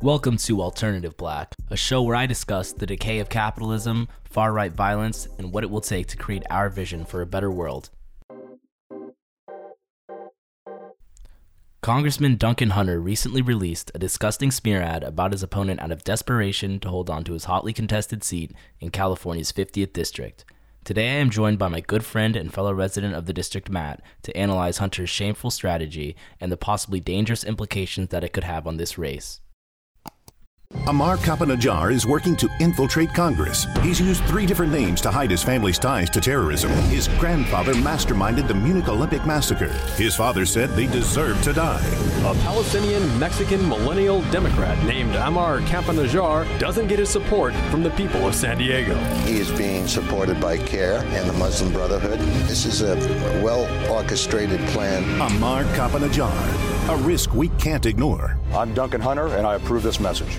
Welcome to Alternative Black, a show where I discuss the decay of capitalism, far right violence, and what it will take to create our vision for a better world. Congressman Duncan Hunter recently released a disgusting smear ad about his opponent out of desperation to hold on to his hotly contested seat in California's 50th district. Today, I am joined by my good friend and fellow resident of the district, Matt, to analyze Hunter's shameful strategy and the possibly dangerous implications that it could have on this race. Ammar Campa-Najjar is working to infiltrate Congress. He's used three different names to hide his family's ties to terrorism. His grandfather masterminded the Munich Olympic massacre. His father said they deserved to die. A Palestinian Mexican millennial Democrat named Ammar Campa-Najjar doesn't get his support from the people of San Diego. He is being supported by CAIR and the Muslim Brotherhood. This is a well orchestrated plan. Ammar Campa-Najjar, a risk we can't ignore. I'm Duncan Hunter, and I approve this message.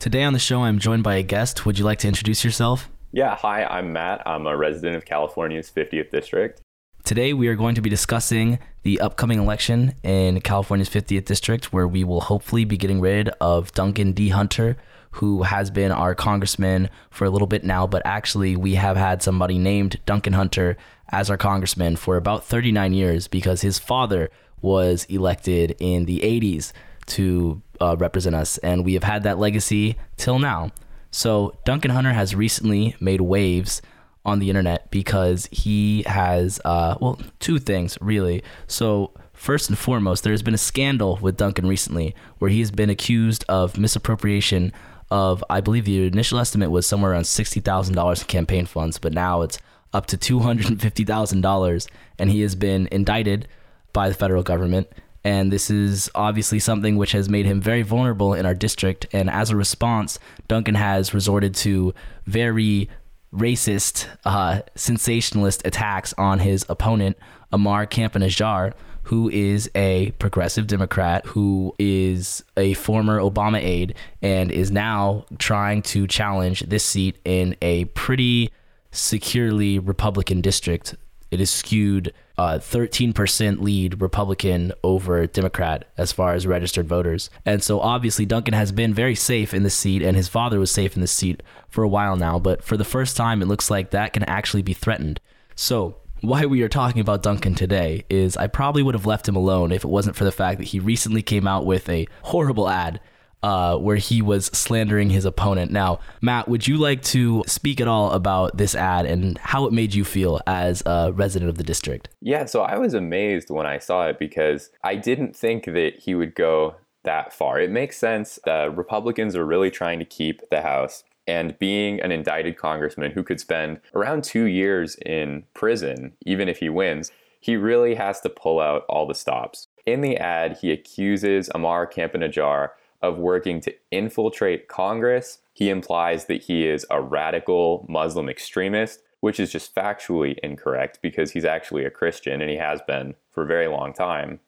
Today on the show, I'm joined by a guest. Would you like to introduce yourself? Yeah, hi, I'm Matt. I'm a resident of California's 50th district. Today, we are going to be discussing the upcoming election in California's 50th district, where we will hopefully be getting rid of Duncan D. Hunter, who has been our congressman for a little bit now, but actually, we have had somebody named Duncan Hunter as our congressman for about 39 years because his father was elected in the 80s to uh, represent us, and we have had that legacy till now. So Duncan Hunter has recently made waves on the internet because he has, uh, well, two things really. So first and foremost, there has been a scandal with Duncan recently where he has been accused of misappropriation of, I believe the initial estimate was somewhere around sixty thousand dollars in campaign funds, but now it's up to two hundred and fifty thousand dollars, and he has been indicted by the federal government and this is obviously something which has made him very vulnerable in our district. And as a response, Duncan has resorted to very racist, uh, sensationalist attacks on his opponent, Ammar Campa-Najjar, who is a progressive Democrat who is a former Obama aide and is now trying to challenge this seat in a pretty securely Republican district. It is skewed uh, 13% lead Republican over Democrat as far as registered voters. And so obviously Duncan has been very safe in the seat, and his father was safe in the seat for a while now. But for the first time, it looks like that can actually be threatened. So why we are talking about Duncan today is I probably would have left him alone if it wasn't for the fact that he recently came out with a horrible ad uh, where he was slandering his opponent. Now, Matt, would you like to speak at all about this ad and how it made you feel as a resident of the district? Yeah, so I was amazed when I saw it because I didn't think that he would go that far. It makes sense. The Republicans are really trying to keep the House. And being an indicted congressman who could spend around two years in prison, even if he wins, he really has to pull out all the stops. In the ad, he accuses Ammar Campa-Najjar of working to infiltrate Congress. He implies that he is a radical Muslim extremist, which is just factually incorrect because he's actually a Christian and he has been for a very long time.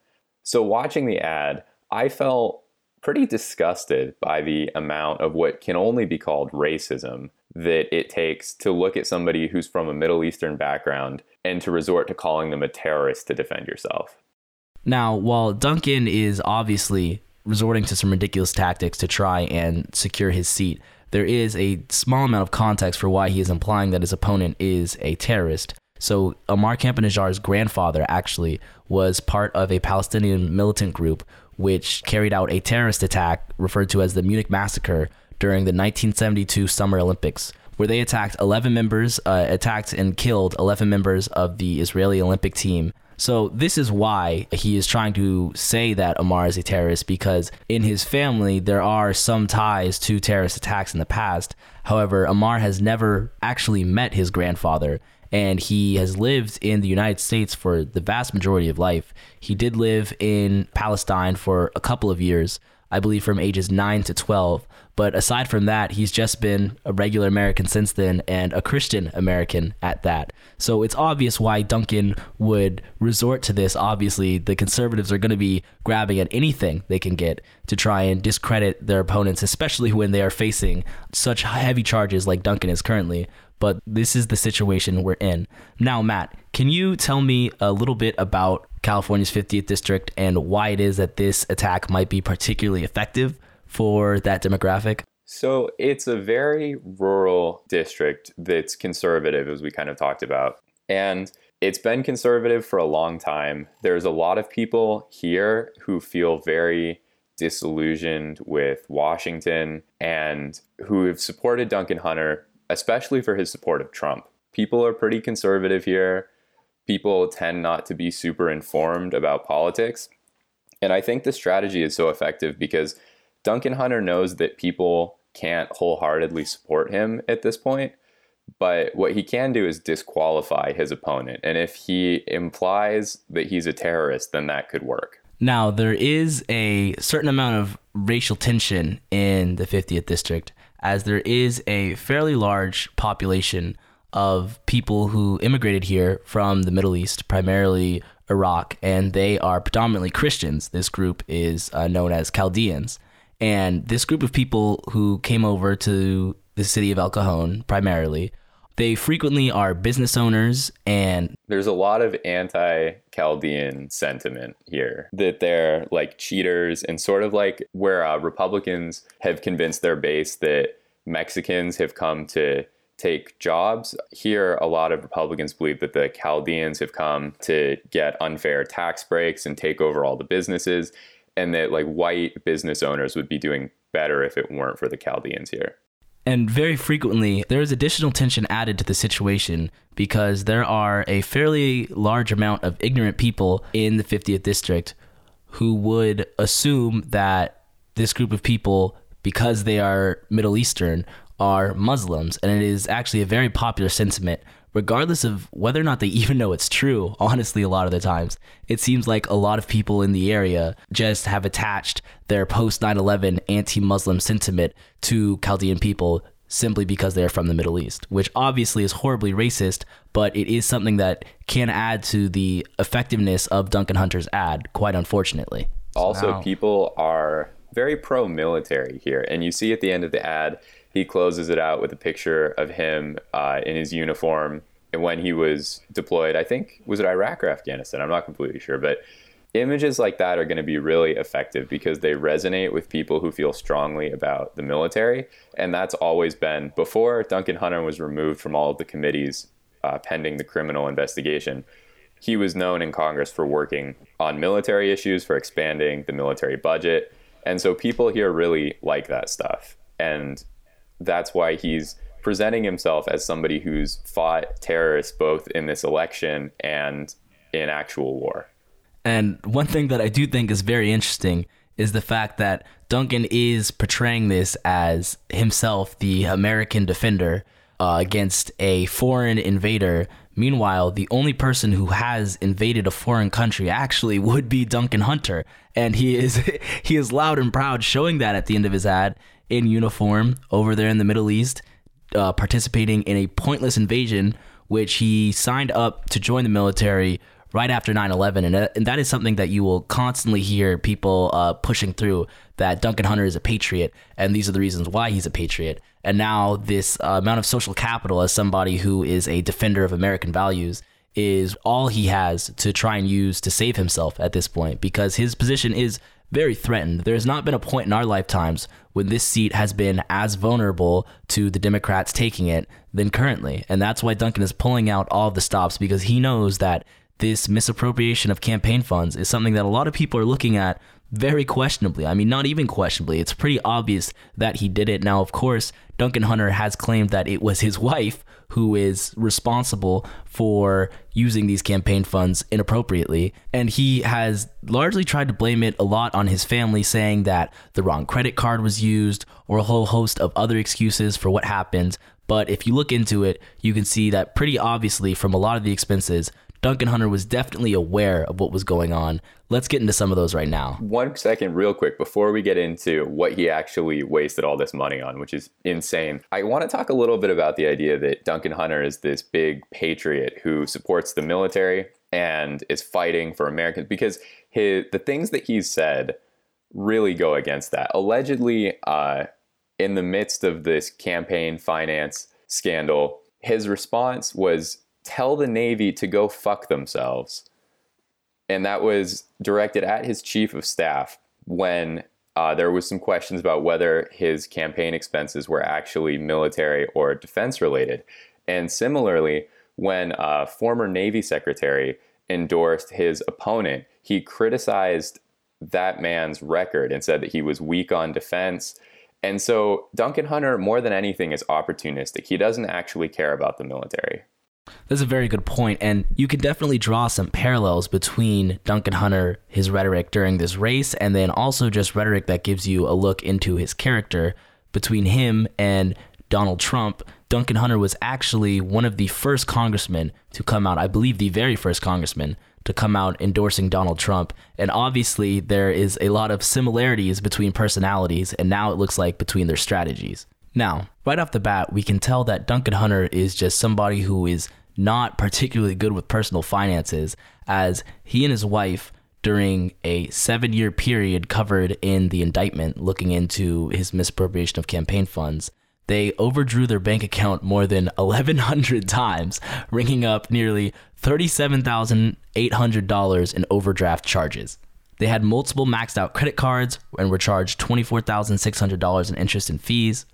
So, watching the ad, I felt pretty disgusted by the amount of what can only be called racism that it takes to look at somebody who's from a Middle Eastern background and to resort to calling them a terrorist to defend yourself. Now, while Duncan is obviously resorting to some ridiculous tactics to try and secure his seat. There is a small amount of context for why he is implying that his opponent is a terrorist. So, Ammar Campa-Najjar's grandfather actually was part of a Palestinian militant group which carried out a terrorist attack referred to as the Munich Massacre during the 1972 Summer Olympics, where they attacked 11 members, uh, attacked and killed 11 members of the Israeli Olympic team so this is why he is trying to say that Ammar is a terrorist because in his family there are some ties to terrorist attacks in the past. However, Ammar has never actually met his grandfather and he has lived in the United States for the vast majority of life. He did live in Palestine for a couple of years, I believe from ages 9 to 12. But aside from that, he's just been a regular American since then and a Christian American at that. So it's obvious why Duncan would resort to this. Obviously, the conservatives are going to be grabbing at anything they can get to try and discredit their opponents, especially when they are facing such heavy charges like Duncan is currently. But this is the situation we're in. Now, Matt, can you tell me a little bit about California's 50th district and why it is that this attack might be particularly effective for that demographic? So it's a very rural district that's conservative, as we kind of talked about. And it's been conservative for a long time. There's a lot of people here who feel very disillusioned with Washington and who have supported Duncan Hunter, especially for his support of Trump. People are pretty conservative here. People tend not to be super informed about politics. And I think the strategy is so effective because Duncan Hunter knows that people can't wholeheartedly support him at this point. But what he can do is disqualify his opponent. And if he implies that he's a terrorist, then that could work. Now, there is a certain amount of racial tension in the 50th district, as there is a fairly large population of people who immigrated here from the Middle East, primarily Iraq, and they are predominantly Christians. This group is uh, known as Chaldeans. And this group of people who came over to the city of El Cajon primarily, they frequently are business owners and there's a lot of anti Chaldean sentiment here that they're like cheaters and sort of like where uh, Republicans have convinced their base that Mexicans have come to take jobs. Here, a lot of Republicans believe that the Chaldeans have come to get unfair tax breaks and take over all the businesses and that like white business owners would be doing better if it weren't for the Chaldeans here. And very frequently, there is additional tension added to the situation because there are a fairly large amount of ignorant people in the 50th district who would assume that this group of people, because they are Middle Eastern, are Muslims. And it is actually a very popular sentiment regardless of whether or not they even know it's true, honestly, a lot of the times, it seems like a lot of people in the area just have attached their post 9 11 anti Muslim sentiment to Chaldean people simply because they're from the Middle East, which obviously is horribly racist, but it is something that can add to the effectiveness of Duncan Hunter's ad, quite unfortunately. Also, so people are very pro military here. And you see at the end of the ad, he closes it out with a picture of him uh, in his uniform when he was deployed. I think was it Iraq or Afghanistan. I'm not completely sure, but images like that are going to be really effective because they resonate with people who feel strongly about the military, and that's always been before Duncan Hunter was removed from all of the committees uh, pending the criminal investigation. He was known in Congress for working on military issues, for expanding the military budget. And so people here really like that stuff. And that's why he's presenting himself as somebody who's fought terrorists both in this election and in actual war. And one thing that I do think is very interesting is the fact that Duncan is portraying this as himself the American defender uh, against a foreign invader. Meanwhile, the only person who has invaded a foreign country actually would be Duncan Hunter, and he is he is loud and proud, showing that at the end of his ad in uniform over there in the Middle East, uh, participating in a pointless invasion, which he signed up to join the military right after 9-11 and, uh, and that is something that you will constantly hear people uh, pushing through that duncan hunter is a patriot and these are the reasons why he's a patriot. And now this uh, amount of social capital as somebody who is a defender of american values is all he has to try and use to save himself at this point because his position is very threatened. There has not been a point in our lifetimes when this seat has been as vulnerable to the Democrats taking it than currently. And that's why Duncan is pulling out all the stops because he knows that this misappropriation of campaign funds is something that a lot of people are looking at very questionably. I mean, not even questionably. It's pretty obvious that he did it. Now, of course, Duncan Hunter has claimed that it was his wife who is responsible for using these campaign funds inappropriately. And he has largely tried to blame it a lot on his family, saying that the wrong credit card was used or a whole host of other excuses for what happened. But if you look into it, you can see that pretty obviously from a lot of the expenses, Duncan Hunter was definitely aware of what was going on. Let's get into some of those right now. One second, real quick, before we get into what he actually wasted all this money on, which is insane. I want to talk a little bit about the idea that Duncan Hunter is this big patriot who supports the military and is fighting for Americans because his, the things that he's said really go against that. Allegedly, uh, in the midst of this campaign finance scandal, his response was tell the Navy to go fuck themselves. And that was directed at his chief of staff when uh, there was some questions about whether his campaign expenses were actually military or defense related. And similarly, when a former Navy secretary endorsed his opponent, he criticized that man's record and said that he was weak on defense. And so Duncan Hunter, more than anything, is opportunistic. He doesn't actually care about the military. That's a very good point, and you can definitely draw some parallels between Duncan Hunter, his rhetoric during this race, and then also just rhetoric that gives you a look into his character between him and Donald Trump. Duncan Hunter was actually one of the first congressmen to come out, I believe the very first congressman to come out endorsing Donald Trump. And obviously, there is a lot of similarities between personalities, and now it looks like between their strategies. Now, right off the bat, we can tell that Duncan Hunter is just somebody who is not particularly good with personal finances, as he and his wife, during a seven year period covered in the indictment looking into his misappropriation of campaign funds, they overdrew their bank account more than 1,100 times, ringing up nearly $37,800 in overdraft charges. They had multiple maxed out credit cards and were charged $24,600 in interest and fees.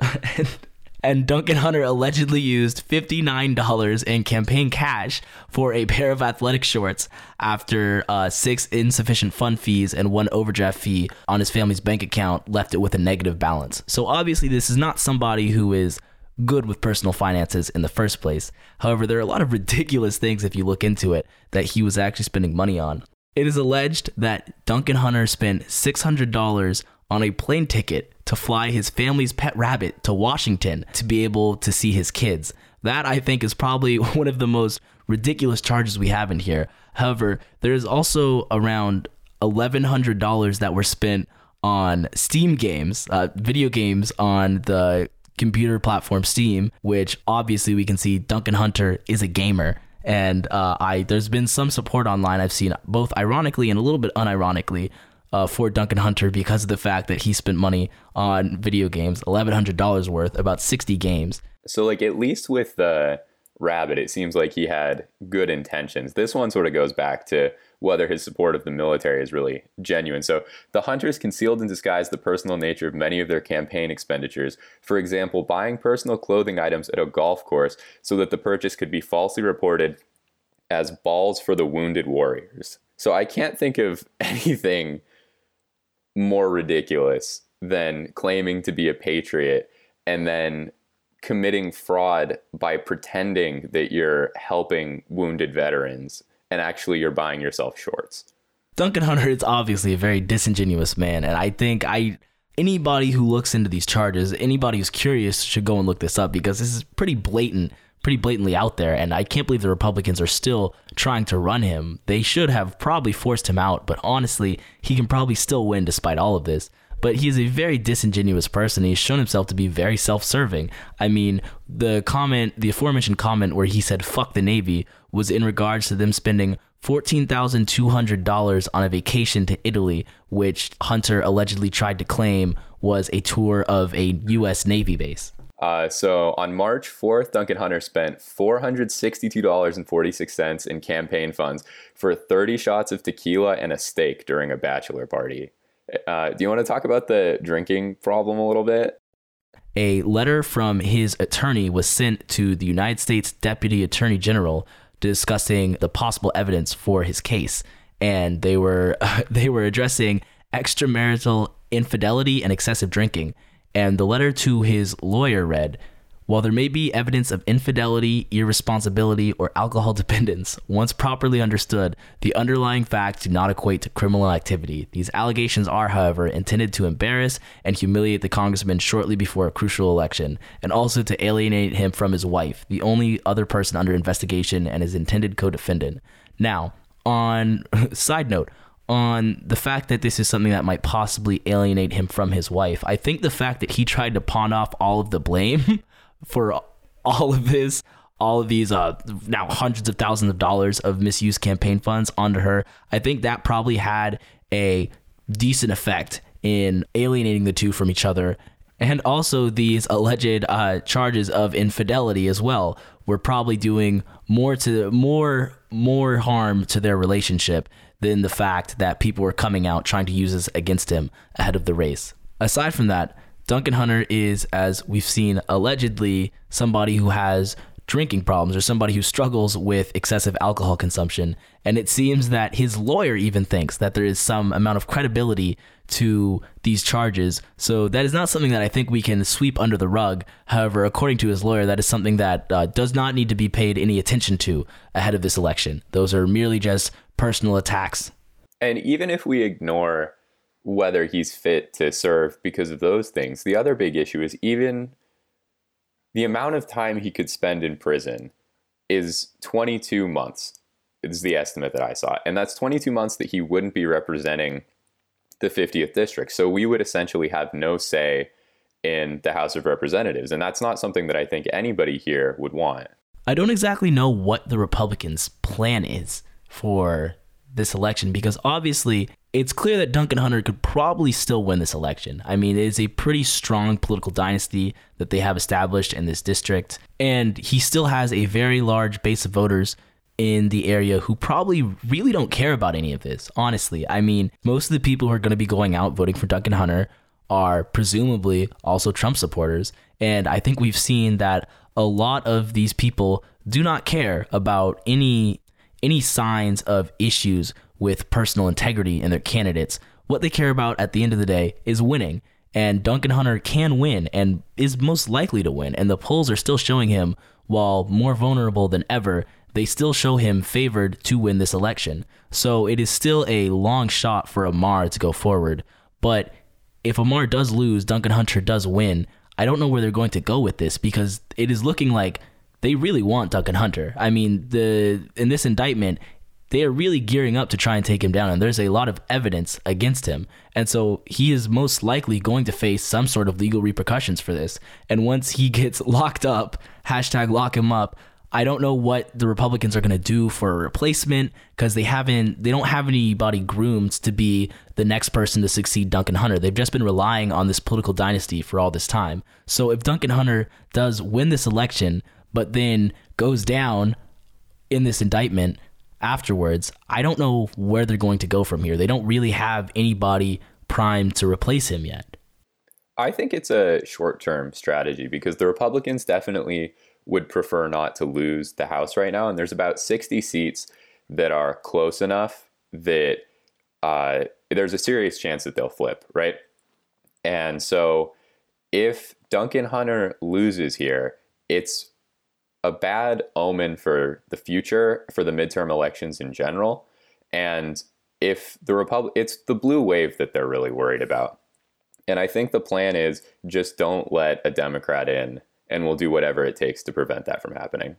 and Duncan Hunter allegedly used $59 in campaign cash for a pair of athletic shorts after uh, six insufficient fund fees and one overdraft fee on his family's bank account left it with a negative balance. So obviously, this is not somebody who is good with personal finances in the first place. However, there are a lot of ridiculous things if you look into it that he was actually spending money on. It is alleged that Duncan Hunter spent $600 on a plane ticket to fly his family's pet rabbit to Washington to be able to see his kids. That I think is probably one of the most ridiculous charges we have in here. However, there is also around $1,100 that were spent on Steam games, uh, video games on the computer platform Steam, which obviously we can see Duncan Hunter is a gamer. And uh, I there's been some support online I've seen both ironically and a little bit unironically uh, for Duncan Hunter because of the fact that he spent money on video games, eleven hundred dollars worth, about sixty games. So, like at least with the Rabbit, it seems like he had good intentions. This one sort of goes back to whether his support of the military is really genuine. So, the hunters concealed and disguised the personal nature of many of their campaign expenditures. For example, buying personal clothing items at a golf course so that the purchase could be falsely reported as balls for the wounded warriors. So, I can't think of anything more ridiculous than claiming to be a patriot and then committing fraud by pretending that you're helping wounded veterans and actually you're buying yourself shorts. Duncan Hunter is obviously a very disingenuous man, and I think I anybody who looks into these charges, anybody who's curious should go and look this up because this is pretty blatant pretty blatantly out there. And I can't believe the Republicans are still trying to run him. They should have probably forced him out, but honestly, he can probably still win despite all of this. But he is a very disingenuous person. He's shown himself to be very self serving. I mean, the comment, the aforementioned comment where he said, fuck the Navy, was in regards to them spending $14,200 on a vacation to Italy, which Hunter allegedly tried to claim was a tour of a U.S. Navy base. Uh, so on March 4th, Duncan Hunter spent $462.46 in campaign funds for 30 shots of tequila and a steak during a bachelor party. Uh, do you want to talk about the drinking problem a little bit? A letter from his attorney was sent to the United States Deputy Attorney General discussing the possible evidence for his case, and they were they were addressing extramarital infidelity and excessive drinking. And the letter to his lawyer read While there may be evidence of infidelity, irresponsibility, or alcohol dependence, once properly understood, the underlying facts do not equate to criminal activity. These allegations are, however, intended to embarrass and humiliate the congressman shortly before a crucial election, and also to alienate him from his wife, the only other person under investigation and his intended co defendant. Now, on side note, on the fact that this is something that might possibly alienate him from his wife. I think the fact that he tried to pawn off all of the blame for all of this, all of these uh, now hundreds of thousands of dollars of misused campaign funds onto her, I think that probably had a decent effect in alienating the two from each other. And also, these alleged uh, charges of infidelity as well were probably doing more to more more harm to their relationship than the fact that people were coming out trying to use this against him ahead of the race. Aside from that, Duncan Hunter is, as we've seen, allegedly somebody who has drinking problems or somebody who struggles with excessive alcohol consumption. And it seems that his lawyer even thinks that there is some amount of credibility to these charges. So that is not something that I think we can sweep under the rug. However, according to his lawyer, that is something that uh, does not need to be paid any attention to ahead of this election. Those are merely just personal attacks. And even if we ignore whether he's fit to serve because of those things, the other big issue is even the amount of time he could spend in prison is 22 months is the estimate that I saw. And that's 22 months that he wouldn't be representing the 50th district. So we would essentially have no say in the House of Representatives. And that's not something that I think anybody here would want. I don't exactly know what the Republicans' plan is for this election because obviously it's clear that Duncan Hunter could probably still win this election. I mean, it is a pretty strong political dynasty that they have established in this district, and he still has a very large base of voters in the area who probably really don't care about any of this, honestly. I mean, most of the people who are going to be going out voting for Duncan Hunter are presumably also Trump supporters, and I think we've seen that a lot of these people do not care about any any signs of issues with personal integrity in their candidates. What they care about at the end of the day is winning. And Duncan Hunter can win and is most likely to win. And the polls are still showing him, while more vulnerable than ever, they still show him favored to win this election. So it is still a long shot for Ammar to go forward. But if Ammar does lose, Duncan Hunter does win. I don't know where they're going to go with this because it is looking like they really want Duncan Hunter. I mean, the in this indictment, they are really gearing up to try and take him down, and there's a lot of evidence against him. And so he is most likely going to face some sort of legal repercussions for this. And once he gets locked up, hashtag lock him up, I don't know what the Republicans are going to do for a replacement because they haven't, they don't have anybody groomed to be the next person to succeed Duncan Hunter. They've just been relying on this political dynasty for all this time. So if Duncan Hunter does win this election, but then goes down in this indictment, afterwards, I don't know where they're going to go from here. They don't really have anybody primed to replace him yet. I think it's a short term strategy because the Republicans definitely would prefer not to lose the House right now. And there's about 60 seats that are close enough that uh, there's a serious chance that they'll flip, right? And so if Duncan Hunter loses here, it's a bad omen for the future for the midterm elections in general. And if the Republic, it's the blue wave that they're really worried about. And I think the plan is just don't let a Democrat in, and we'll do whatever it takes to prevent that from happening.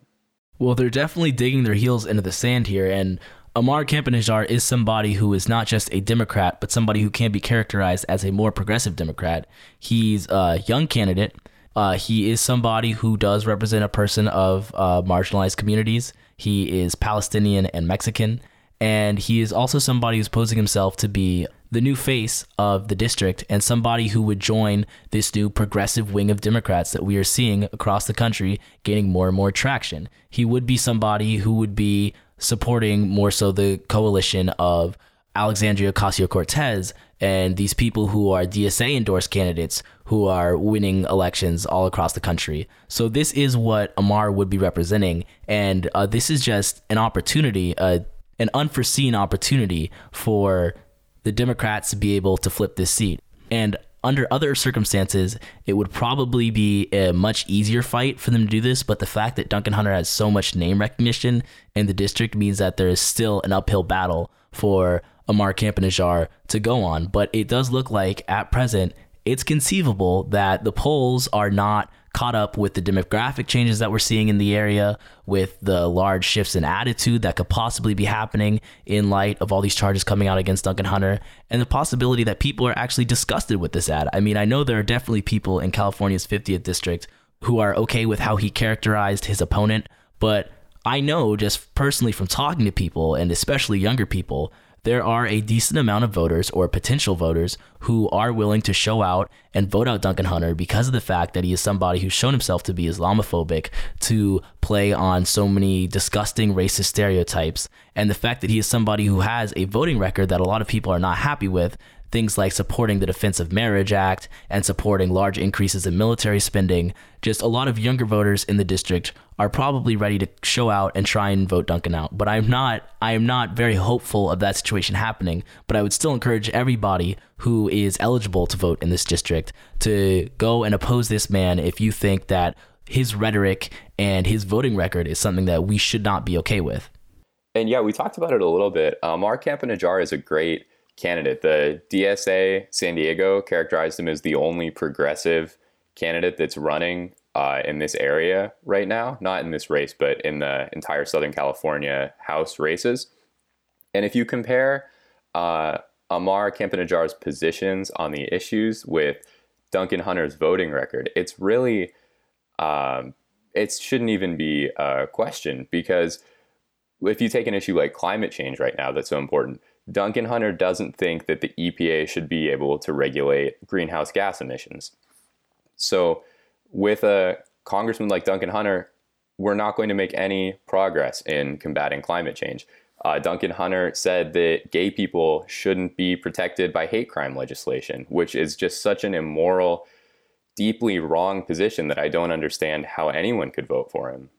Well, they're definitely digging their heels into the sand here, and Ammar Campa is somebody who is not just a Democrat, but somebody who can be characterized as a more progressive Democrat. He's a young candidate uh, he is somebody who does represent a person of uh, marginalized communities. He is Palestinian and Mexican. And he is also somebody who's posing himself to be the new face of the district and somebody who would join this new progressive wing of Democrats that we are seeing across the country gaining more and more traction. He would be somebody who would be supporting more so the coalition of Alexandria Ocasio Cortez and these people who are DSA endorsed candidates who are winning elections all across the country. So this is what Ammar would be representing, and uh, this is just an opportunity, uh, an unforeseen opportunity for the Democrats to be able to flip this seat. And under other circumstances, it would probably be a much easier fight for them to do this. But the fact that Duncan Hunter has so much name recognition in the district means that there is still an uphill battle for Ammar Campa to go on. But it does look like at present, it's conceivable that the polls are not caught up with the demographic changes that we're seeing in the area, with the large shifts in attitude that could possibly be happening in light of all these charges coming out against Duncan Hunter, and the possibility that people are actually disgusted with this ad. I mean, I know there are definitely people in California's 50th district who are okay with how he characterized his opponent, but I know just personally from talking to people and especially younger people there are a decent amount of voters or potential voters who are willing to show out and vote out Duncan Hunter because of the fact that he is somebody who's shown himself to be Islamophobic, to play on so many disgusting racist stereotypes, and the fact that he is somebody who has a voting record that a lot of people are not happy with things like supporting the Defense of Marriage Act and supporting large increases in military spending. Just a lot of younger voters in the district are probably ready to show out and try and vote Duncan out. But I'm not I am not very hopeful of that situation happening, but I would still encourage everybody who is eligible to vote in this district to go and oppose this man if you think that his rhetoric and his voting record is something that we should not be okay with. And yeah, we talked about it a little bit. Um, Ammar Campa is a great candidate. The DSA San Diego characterized him as the only progressive candidate that's running uh, in this area right now, not in this race, but in the entire Southern California House races. And if you compare uh, Ammar Campa-Najjar's positions on the issues with Duncan Hunter's voting record, it's really, um, it shouldn't even be a question because if you take an issue like climate change right now that's so important, Duncan Hunter doesn't think that the EPA should be able to regulate greenhouse gas emissions. So, with a congressman like Duncan Hunter, we're not going to make any progress in combating climate change. Uh, Duncan Hunter said that gay people shouldn't be protected by hate crime legislation, which is just such an immoral, deeply wrong position that I don't understand how anyone could vote for him.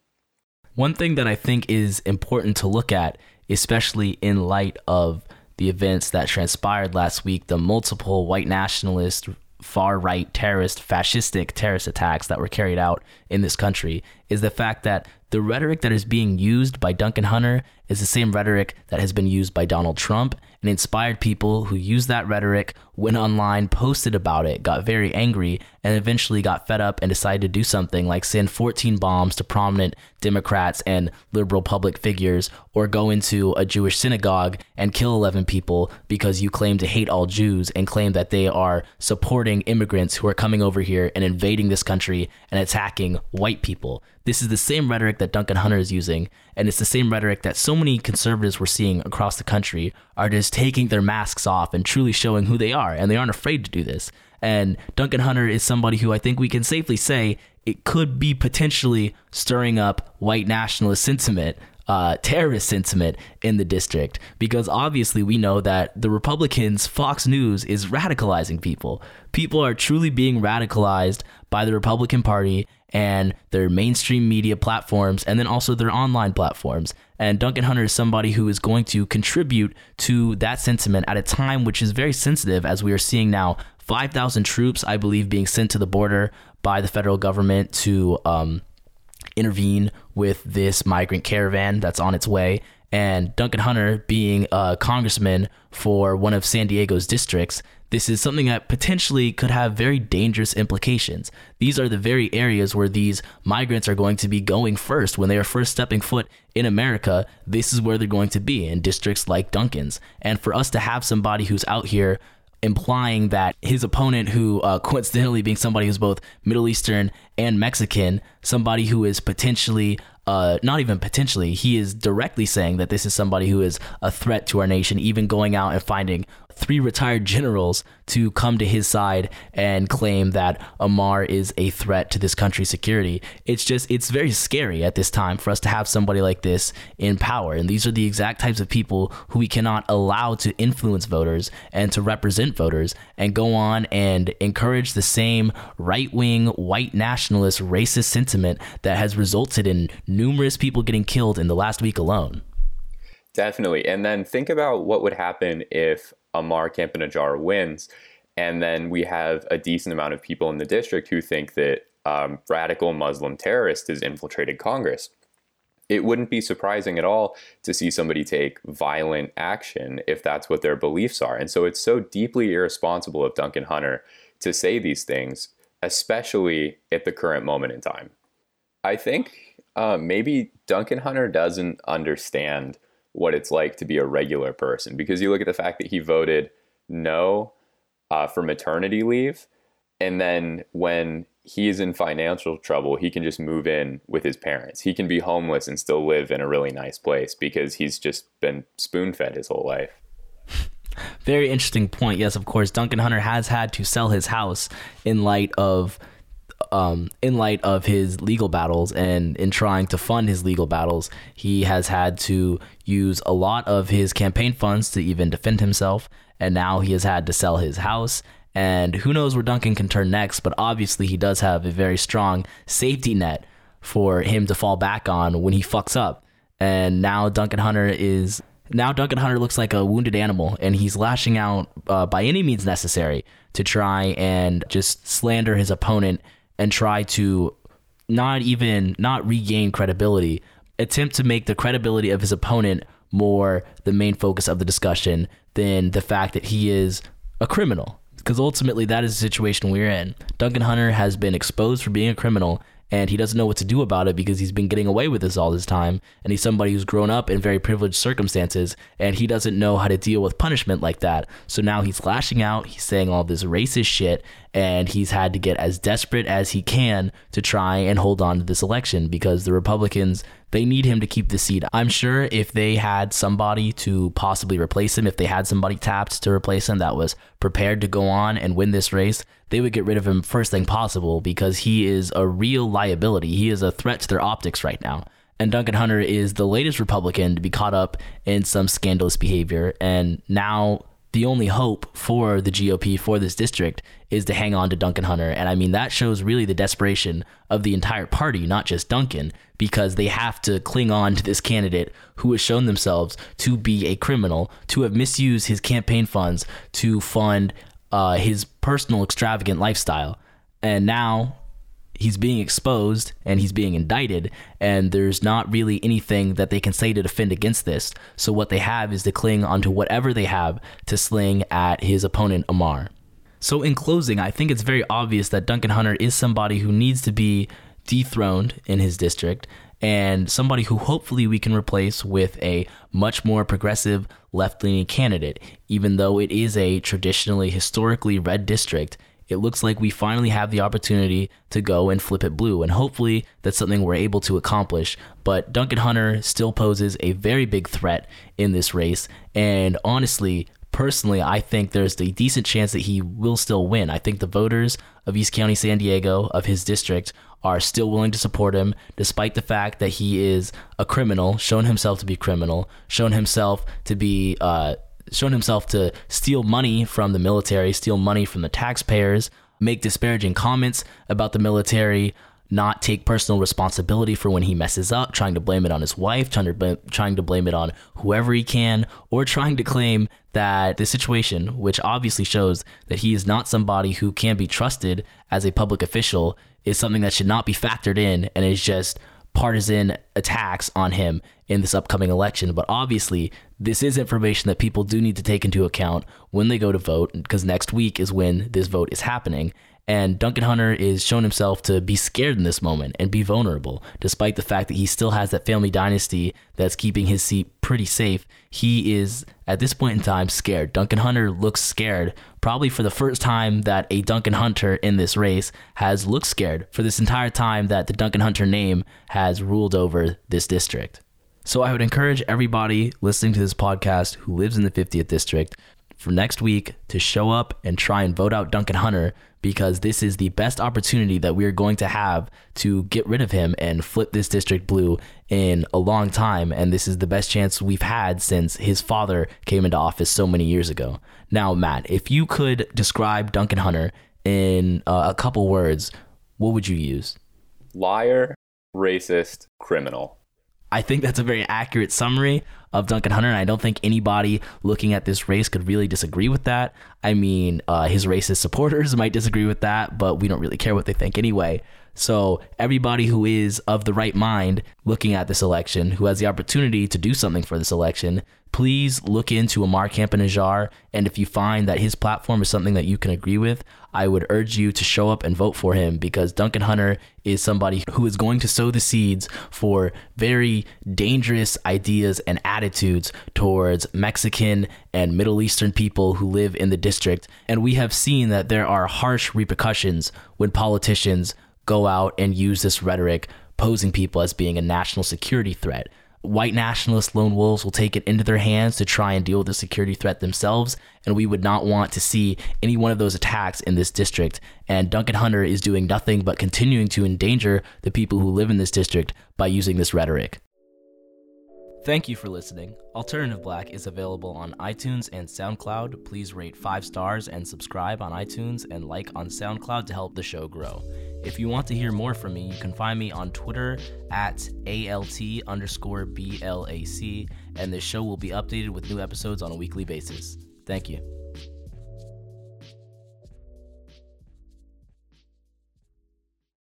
One thing that I think is important to look at, especially in light of the events that transpired last week, the multiple white nationalist, far right terrorist, fascistic terrorist attacks that were carried out in this country, is the fact that the rhetoric that is being used by Duncan Hunter is the same rhetoric that has been used by Donald Trump and inspired people who used that rhetoric, went online, posted about it, got very angry, and eventually got fed up and decided to do something like send 14 bombs to prominent Democrats and liberal public figures, or go into a Jewish synagogue and kill 11 people because you claim to hate all Jews and claim that they are supporting immigrants who are coming over here and invading this country and attacking white people. This is the same rhetoric that Duncan Hunter is using, and it's the same rhetoric that so many conservatives we're seeing across the country are just taking their masks off and truly showing who they are, and they aren't afraid to do this. And Duncan Hunter is somebody who I think we can safely say it could be potentially stirring up white nationalist sentiment uh, terrorist sentiment in the district because obviously we know that the Republicans, Fox News, is radicalizing people. People are truly being radicalized by the Republican Party and their mainstream media platforms and then also their online platforms. And Duncan Hunter is somebody who is going to contribute to that sentiment at a time which is very sensitive, as we are seeing now 5,000 troops, I believe, being sent to the border by the federal government to um, intervene with this migrant caravan that's on its way. And Duncan Hunter being a congressman for one of San Diego's districts, this is something that potentially could have very dangerous implications. These are the very areas where these migrants are going to be going first. When they are first stepping foot in America, this is where they're going to be in districts like Duncan's. And for us to have somebody who's out here implying that his opponent, who uh, coincidentally being somebody who's both Middle Eastern and Mexican, somebody who is potentially uh, not even potentially, he is directly saying that this is somebody who is a threat to our nation, even going out and finding three retired generals to come to his side and claim that Ammar is a threat to this country's security. It's just, it's very scary at this time for us to have somebody like this in power. And these are the exact types of people who we cannot allow to influence voters and to represent voters and go on and encourage the same right wing, white nationalist, racist sentiment that has resulted in numerous people getting killed in the last week alone. Definitely. And then think about what would happen if Ammar Campa wins. And then we have a decent amount of people in the district who think that um, radical Muslim terrorist has infiltrated Congress. It wouldn't be surprising at all to see somebody take violent action if that's what their beliefs are. And so it's so deeply irresponsible of Duncan Hunter to say these things, especially at the current moment in time. I think uh, maybe Duncan Hunter doesn't understand what it's like to be a regular person because you look at the fact that he voted no uh, for maternity leave. And then when he is in financial trouble, he can just move in with his parents. He can be homeless and still live in a really nice place because he's just been spoon fed his whole life. very interesting point. Yes, of course, Duncan Hunter has had to sell his house in light of um, in light of his legal battles and in trying to fund his legal battles, he has had to use a lot of his campaign funds to even defend himself. And now he has had to sell his house. And who knows where Duncan can turn next, but obviously he does have a very strong safety net for him to fall back on when he fucks up. And now Duncan Hunter is now Duncan Hunter looks like a wounded animal, and he's lashing out uh, by any means necessary to try and just slander his opponent and try to not even not regain credibility, attempt to make the credibility of his opponent more the main focus of the discussion than the fact that he is a criminal. Because ultimately, that is the situation we're in. Duncan Hunter has been exposed for being a criminal, and he doesn't know what to do about it because he's been getting away with this all this time and he's somebody who's grown up in very privileged circumstances and he doesn't know how to deal with punishment like that so now he's lashing out he's saying all this racist shit and he's had to get as desperate as he can to try and hold on to this election because the Republicans they need him to keep the seat. I'm sure if they had somebody to possibly replace him, if they had somebody tapped to replace him that was prepared to go on and win this race, they would get rid of him first thing possible because he is a real liability. He is a threat to their optics right now. And Duncan Hunter is the latest Republican to be caught up in some scandalous behavior. And now the only hope for the GOP for this district is to hang on to Duncan Hunter. And I mean, that shows really the desperation of the entire party, not just Duncan, because they have to cling on to this candidate who has shown themselves to be a criminal, to have misused his campaign funds to fund uh, his personal extravagant lifestyle. And now he's being exposed and he's being indicted and there's not really anything that they can say to defend against this. So what they have is to cling onto whatever they have to sling at his opponent ammar. So in closing i think it's very obvious that duncan hunter is somebody who needs to be dethroned in his district and somebody who hopefully we can replace with a much more progressive left leaning candidate even though it is a traditionally historically red district it looks like we finally have the opportunity to go and flip it blue. And hopefully that's something we're able to accomplish. But Duncan Hunter still poses a very big threat in this race. And honestly, personally, I think there's a decent chance that he will still win. I think the voters of East County, San Diego, of his district, are still willing to support him, despite the fact that he is a criminal, shown himself to be criminal, shown himself to be uh, shown himself to steal money from the military, steal money from the taxpayers, make disparaging comments about the military, not take personal responsibility for when he messes up, trying to blame it on his wife, trying to blame, trying to blame it on whoever he can, or trying to claim that the situation, which obviously shows that he is not somebody who can be trusted as a public official, is something that should not be factored in and is just partisan attacks on him in this upcoming election. But obviously, this is information that people do need to take into account when they go to vote, because next week is when this vote is happening. And Duncan Hunter is shown himself to be scared in this moment and be vulnerable, despite the fact that he still has that family dynasty that's keeping his seat pretty safe. He is, at this point in time, scared. Duncan Hunter looks scared, probably for the first time that a Duncan Hunter in this race has looked scared for this entire time that the Duncan Hunter name has ruled over this district. So I would encourage everybody listening to this podcast who lives in the 50th district for next week to show up and try and vote out Duncan Hunter because this is the best opportunity that we're going to have to get rid of him and flip this district blue in a long time. And this is the best chance we've had since his father came into office so many years ago. Now, Matt, if you could describe Duncan Hunter in uh, a couple words, what would you use? Liar, racist, criminal. I think that's a very accurate summary of Duncan Hunter, and I don't think anybody looking at this race could really disagree with that. I mean, uh, his racist supporters might disagree with that, but we don't really care what they think anyway. So, everybody who is of the right mind looking at this election, who has the opportunity to do something for this election, please look into Amar Campa-Najjar. And if you find that his platform is something that you can agree with, I would urge you to show up and vote for him because Duncan Hunter is somebody who is going to sow the seeds for very dangerous ideas and attitudes towards Mexican and Middle Eastern people who live in the district. And we have seen that there are harsh repercussions when politicians go out and use this rhetoric posing people as being a national security threat. White nationalist lone wolves will take it into their hands to try and deal with the security threat themselves. And we would not want to see any one of those attacks in this district. And Duncan Hunter is doing nothing but continuing to endanger the people who live in this district by using this rhetoric. Thank you for listening. Alternative Black is available on iTunes and SoundCloud. Please rate five stars and subscribe on iTunes and like on SoundCloud to help the show grow. If you want to hear more from me, you can find me on Twitter at ALT underscore BLAC, and this show will be updated with new episodes on a weekly basis. Thank you.